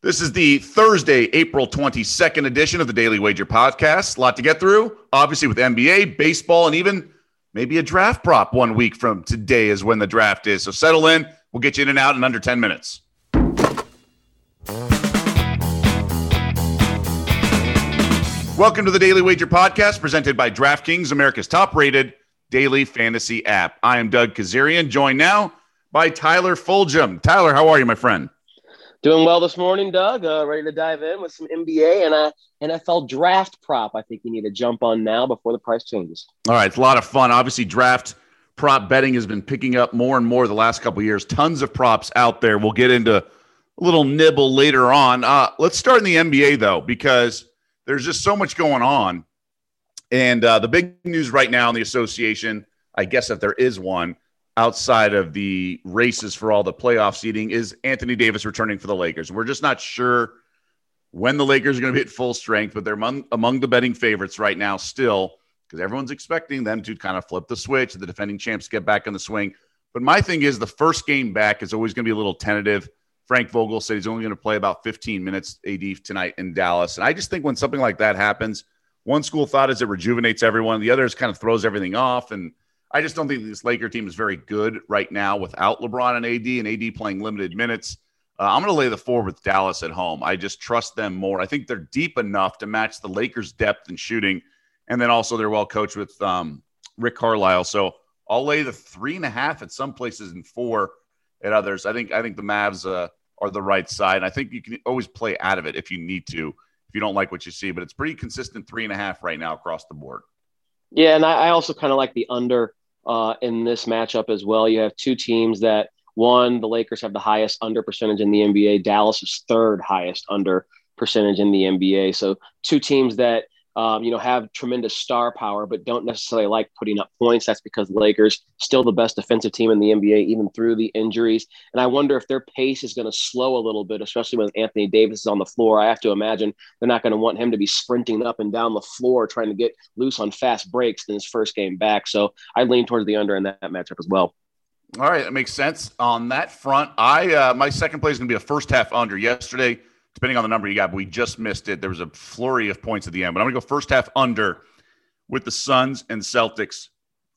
This is the Thursday, April 22nd edition of the Daily Wager Podcast. A lot to get through, obviously, with NBA, baseball, and even maybe a draft prop one week from today is when the draft is. So settle in. We'll get you in and out in under 10 minutes. Welcome to the Daily Wager Podcast presented by DraftKings, America's top rated daily fantasy app. I am Doug Kezirian, joined now by Tyler Fulghum. Tyler, how are you, my friend? Doing well this morning, Doug. Uh, ready to dive in with some NBA and a NFL draft prop. I think you need to jump on now before the price changes. All right, it's a lot of fun. Obviously, draft prop betting has been picking up more and more the last couple years. Tons of props out there. We'll get into a little nibble later on. Uh, let's start in the NBA though, because there's just so much going on. And uh, the big news right now in the association, I guess if there is one, outside of the races for all the playoff seeding, is Anthony Davis returning for the Lakers. We're just not sure when the Lakers are going to be at full strength, but they're among, among the betting favorites right now still because everyone's expecting them to kind of flip the switch, the defending champs get back in the swing. But my thing is the first game back is always going to be a little tentative. Frank Vogel said he's only going to play about 15 minutes AD tonight in Dallas. And I just think when something like that happens, one school thought is it rejuvenates everyone, the others kind of throws everything off. And I just don't think this Laker team is very good right now without LeBron and AD and AD playing limited minutes. Uh, I'm going to lay the four with Dallas at home. I just trust them more. I think they're deep enough to match the Lakers' depth in shooting. And then also they're well coached with um, Rick Carlisle. So I'll lay the three and a half at some places and four at others. I think I think the Mavs uh, are the right side. I think you can always play out of it if you need to, if you don't like what you see. But it's pretty consistent three and a half right now across the board. Yeah, and I, I also kind of like the under uh, in this matchup as well. You have two teams that one, the Lakers have the highest under percentage in the NBA. Dallas is third highest under percentage in the NBA. So two teams that um, you know, have tremendous star power, but don't necessarily like putting up points. That's because Lakers still the best defensive team in the NBA, even through the injuries. And I wonder if their pace is going to slow a little bit, especially when Anthony Davis is on the floor. I have to imagine they're not going to want him to be sprinting up and down the floor trying to get loose on fast breaks in his first game back. So I lean towards the under in that matchup as well. All right, that makes sense. On that front, I uh, my second play is going to be a first half under. Yesterday, depending on the number you got, but we just missed it. There was a flurry of points at the end, but I'm going to go first half under with the Suns and Celtics.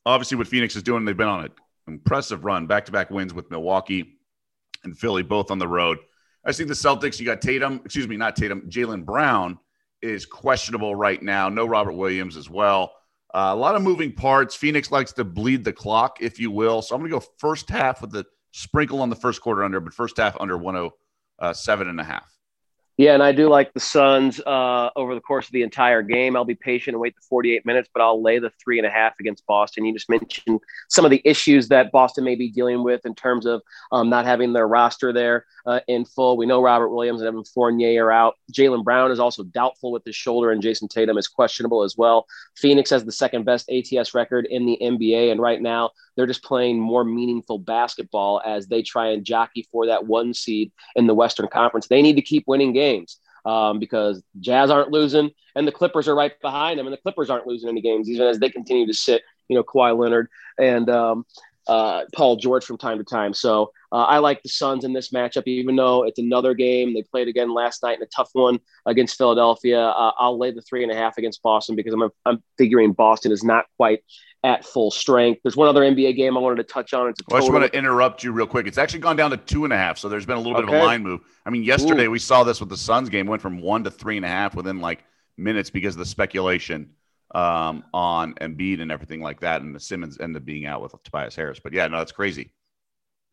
Obviously, what Phoenix is doing, they've been on an impressive run, back to back wins with Milwaukee and Philly, both on the road. I think the Celtics, you got Tatum, excuse me, not Tatum, Jaylen Brown is questionable right now. No Robert Williams as well. Uh, a lot of moving parts. Phoenix likes to bleed the clock, if you will. So I'm going to go first half with the sprinkle on the first quarter under, but first half under 107 and a half. Yeah, and I do like the Suns uh, over the course of the entire game. I'll be patient and wait the 48 minutes, but I'll lay the three and a half against Boston. You just mentioned some of the issues that Boston may be dealing with in terms of um, not having their roster there uh, in full. We know Robert Williams and Evan Fournier are out. Jaylen Brown is also doubtful with his shoulder, and Jayson Tatum is questionable as well. Phoenix has the second best ATS record in the NBA, and right now they're just playing more meaningful basketball as they try and jockey for that one seed in the Western Conference. They need to keep winning games um, because Jazz aren't losing and the Clippers are right behind them, and the Clippers aren't losing any games even as they continue to sit. You know, Kawhi Leonard and um, uh, Paul George from time to time. So uh, I like the Suns in this matchup, even though it's another game. They played again last night in a tough one against Philadelphia. Uh, I'll lay the three and a half against Boston because I'm, I'm figuring Boston is not quite at full strength. There's one other NBA game I wanted to touch on. It's a well, I just want to interrupt you real quick. It's actually gone down to two and a half, so there's been a little okay. bit of a line move. I mean, yesterday Ooh. we saw this with the Suns game went from one to three and a half within like minutes because of the speculation um, on Embiid and everything like that, and the Simmons ended up being out with Tobias Harris. But yeah, no, that's crazy.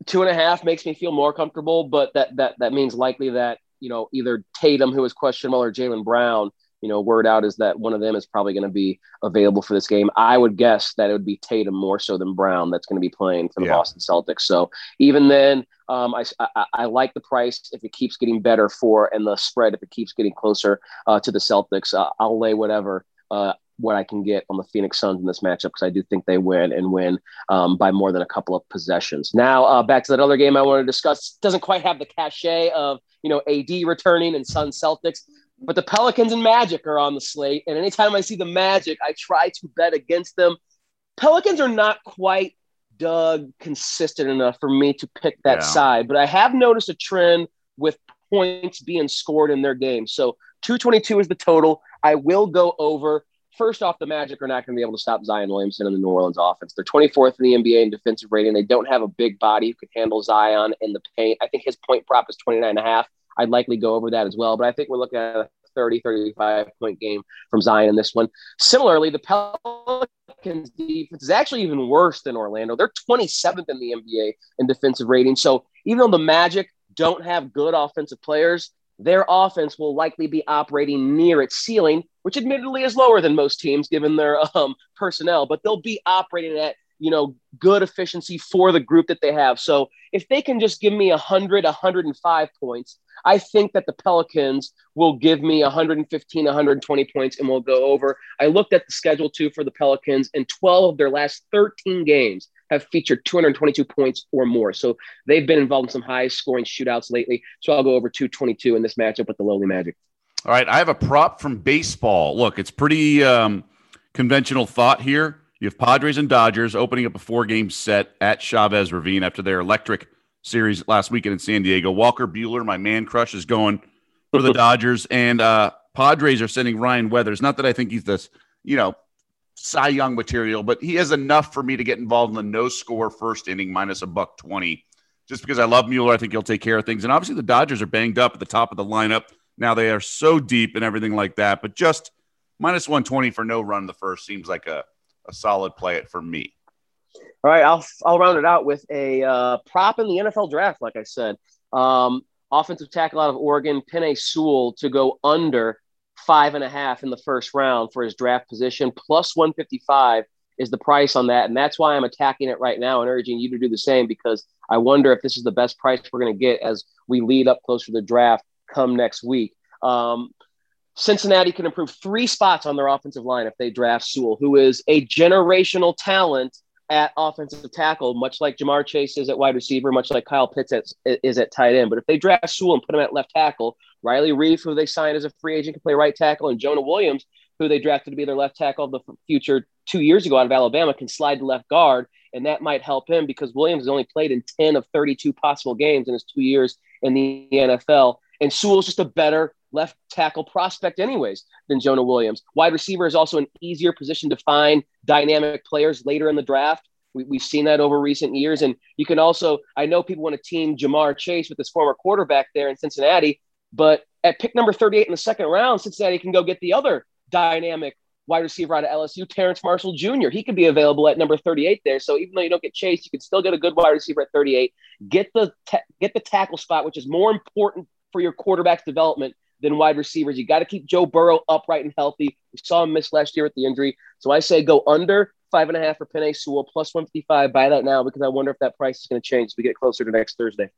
Two and a half makes me feel more comfortable, but that that that means likely that you know either Tatum, who is questionable, or Jaylen Brown you know, word out is that one of them is probably going to be available for this game. I would guess that it would be Tatum more so than Brown that's going to be playing for the yeah. Boston Celtics. So even then, um, I, I, I, like the price if it keeps getting better for and the spread if it keeps getting closer uh, to the Celtics. Uh, I'll lay whatever. Uh, what I can get on the Phoenix Suns in this matchup because I do think they win and win um, by more than a couple of possessions. Now uh, back to that other game I want to discuss. Doesn't quite have the cachet of you know AD returning and Sun Celtics, but the Pelicans and Magic are on the slate. And anytime I see the Magic, I try to bet against them. Pelicans are not quite Doug consistent enough for me to pick that yeah. side, but I have noticed a trend with points being scored in their game. So 222 is the total. I will go over. First off, the Magic are not going to be able to stop Zion Williamson in the New Orleans offense. They're 24th in the NBA in defensive rating. They don't have a big body who could handle Zion in the paint. I think his point prop is 29 and a half. I'd likely go over that as well. But I think we're looking at a 30, 35 point game from Zion in this one. Similarly, the Pelicans defense is actually even worse than Orlando. They're 27th in the NBA in defensive rating. So even though the Magic don't have good offensive players, their offense will likely be operating near its ceiling, which admittedly is lower than most teams given their um, personnel, but they'll be operating at you know good efficiency for the group that they have. So if they can just give me 100, 105 points, I think that the Pelicans will give me 115, 120 points and we'll go over. I looked at the schedule too for the Pelicans, and 12 of their last 13 games have featured 222 points or more. So they've been involved in some high scoring shootouts lately. So I'll go over 222 in this matchup with the lowly Magic. All right. I have a prop from baseball. Look, it's pretty um, conventional thought here. You have Padres and Dodgers opening up a four game set at Chavez Ravine after their electric series last weekend in San Diego. Walker Buehler, my man crush, is going for the Dodgers, and uh, Padres are sending Ryan Weathers. Not that I think he's this, you know, Cy Young material, but he has enough for me to get involved in the no score first inning minus a buck 20. Just because I love Buehler, I think he'll take care of things. And obviously, the Dodgers are banged up at the top of the lineup. Now they are so deep and everything like that, but just minus 120 for no run the first seems like a, a solid play it for me. All right, I'll I'll round it out with a uh, prop in the NFL draft. Like I said, um, offensive tackle out of Oregon, Penei Sewell, to go under five and a half in the first round for his draft position, plus one fifty five is the price on that, and that's why I'm attacking it right now and urging you to do the same because I wonder if this is the best price we're going to get as we lead up closer to the draft come next week. Um, Cincinnati can improve three spots on their offensive line if they draft Sewell, who is a generational talent at offensive tackle, much like Ja'Marr Chase is at wide receiver, much like Kyle Pitts at, is at tight end. But if they draft Sewell and put him at left tackle, Riley Reiff, who they signed as a free agent, can play right tackle, and Jonah Williams, who they drafted to be their left tackle of the future two years ago out of Alabama, can slide to left guard, and that might help him because Williams has only played in 10 of 32 possible games in his two years in the NFL. And Sewell's just a better left tackle prospect, anyways, than Jonah Williams. Wide receiver is also an easier position to find dynamic players later in the draft. We, have seen that over recent years. And you can also, I know people want to team Ja'Marr Chase with his former quarterback there in Cincinnati, but at pick number 38 in the second round, Cincinnati can go get the other dynamic wide receiver out of LSU, Terrace Marshall Jr. He could be available at number 38 there. So even though you don't get Chase, you can still get a good wide receiver at 38. Get the ta- get the tackle spot, which is more important for your quarterback's development than wide receivers. You got to keep Joe Burrow upright and healthy. We saw him miss last year with the injury. So I say go under five and a half for Penei Sewell, plus 155. Buy that now because I wonder if that price is going to change as we get closer to next Thursday.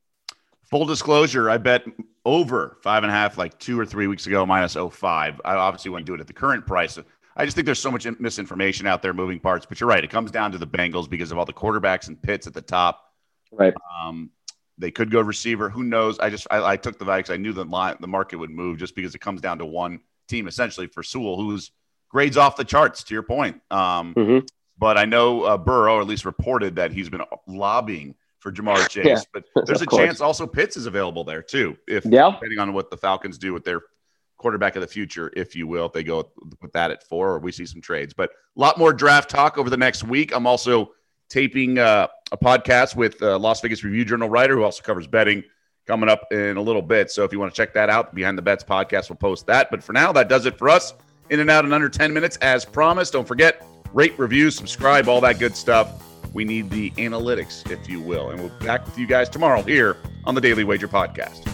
Full disclosure, I bet over five and a half like two or three weeks ago, minus 05. I obviously wouldn't do it at the current price. I just think there's so much misinformation out there, moving parts. But you're right. It comes down to the Bengals because of all the quarterbacks and Pitts at the top. Right. Um, they could go receiver. Who knows? I just I, I took the Vikes. I knew the line, the market would move just because it comes down to one team essentially for Sewell, who's grades off the charts. To your point, um, mm-hmm. but I know uh, Burrow, or at least reported that he's been lobbying for Ja'Marr Chase. yeah, but there's a course. chance also Pitts is available there too, if yeah. depending on what the Falcons do with their quarterback of the future, if you will, if they go with that at four, or we see some trades. But a lot more draft talk over the next week. I'm also taping uh, a podcast with uh, Las Vegas Review Journal writer who also covers betting coming up in a little bit. So if you want to check that out, Behind the Bets podcast will post that. But for now, that does it for us. In and out in under 10 minutes, as promised. Don't forget, rate, review, subscribe, all that good stuff. We need the analytics, if you will. And we'll be back with you guys tomorrow here on the Daily Wager Podcast.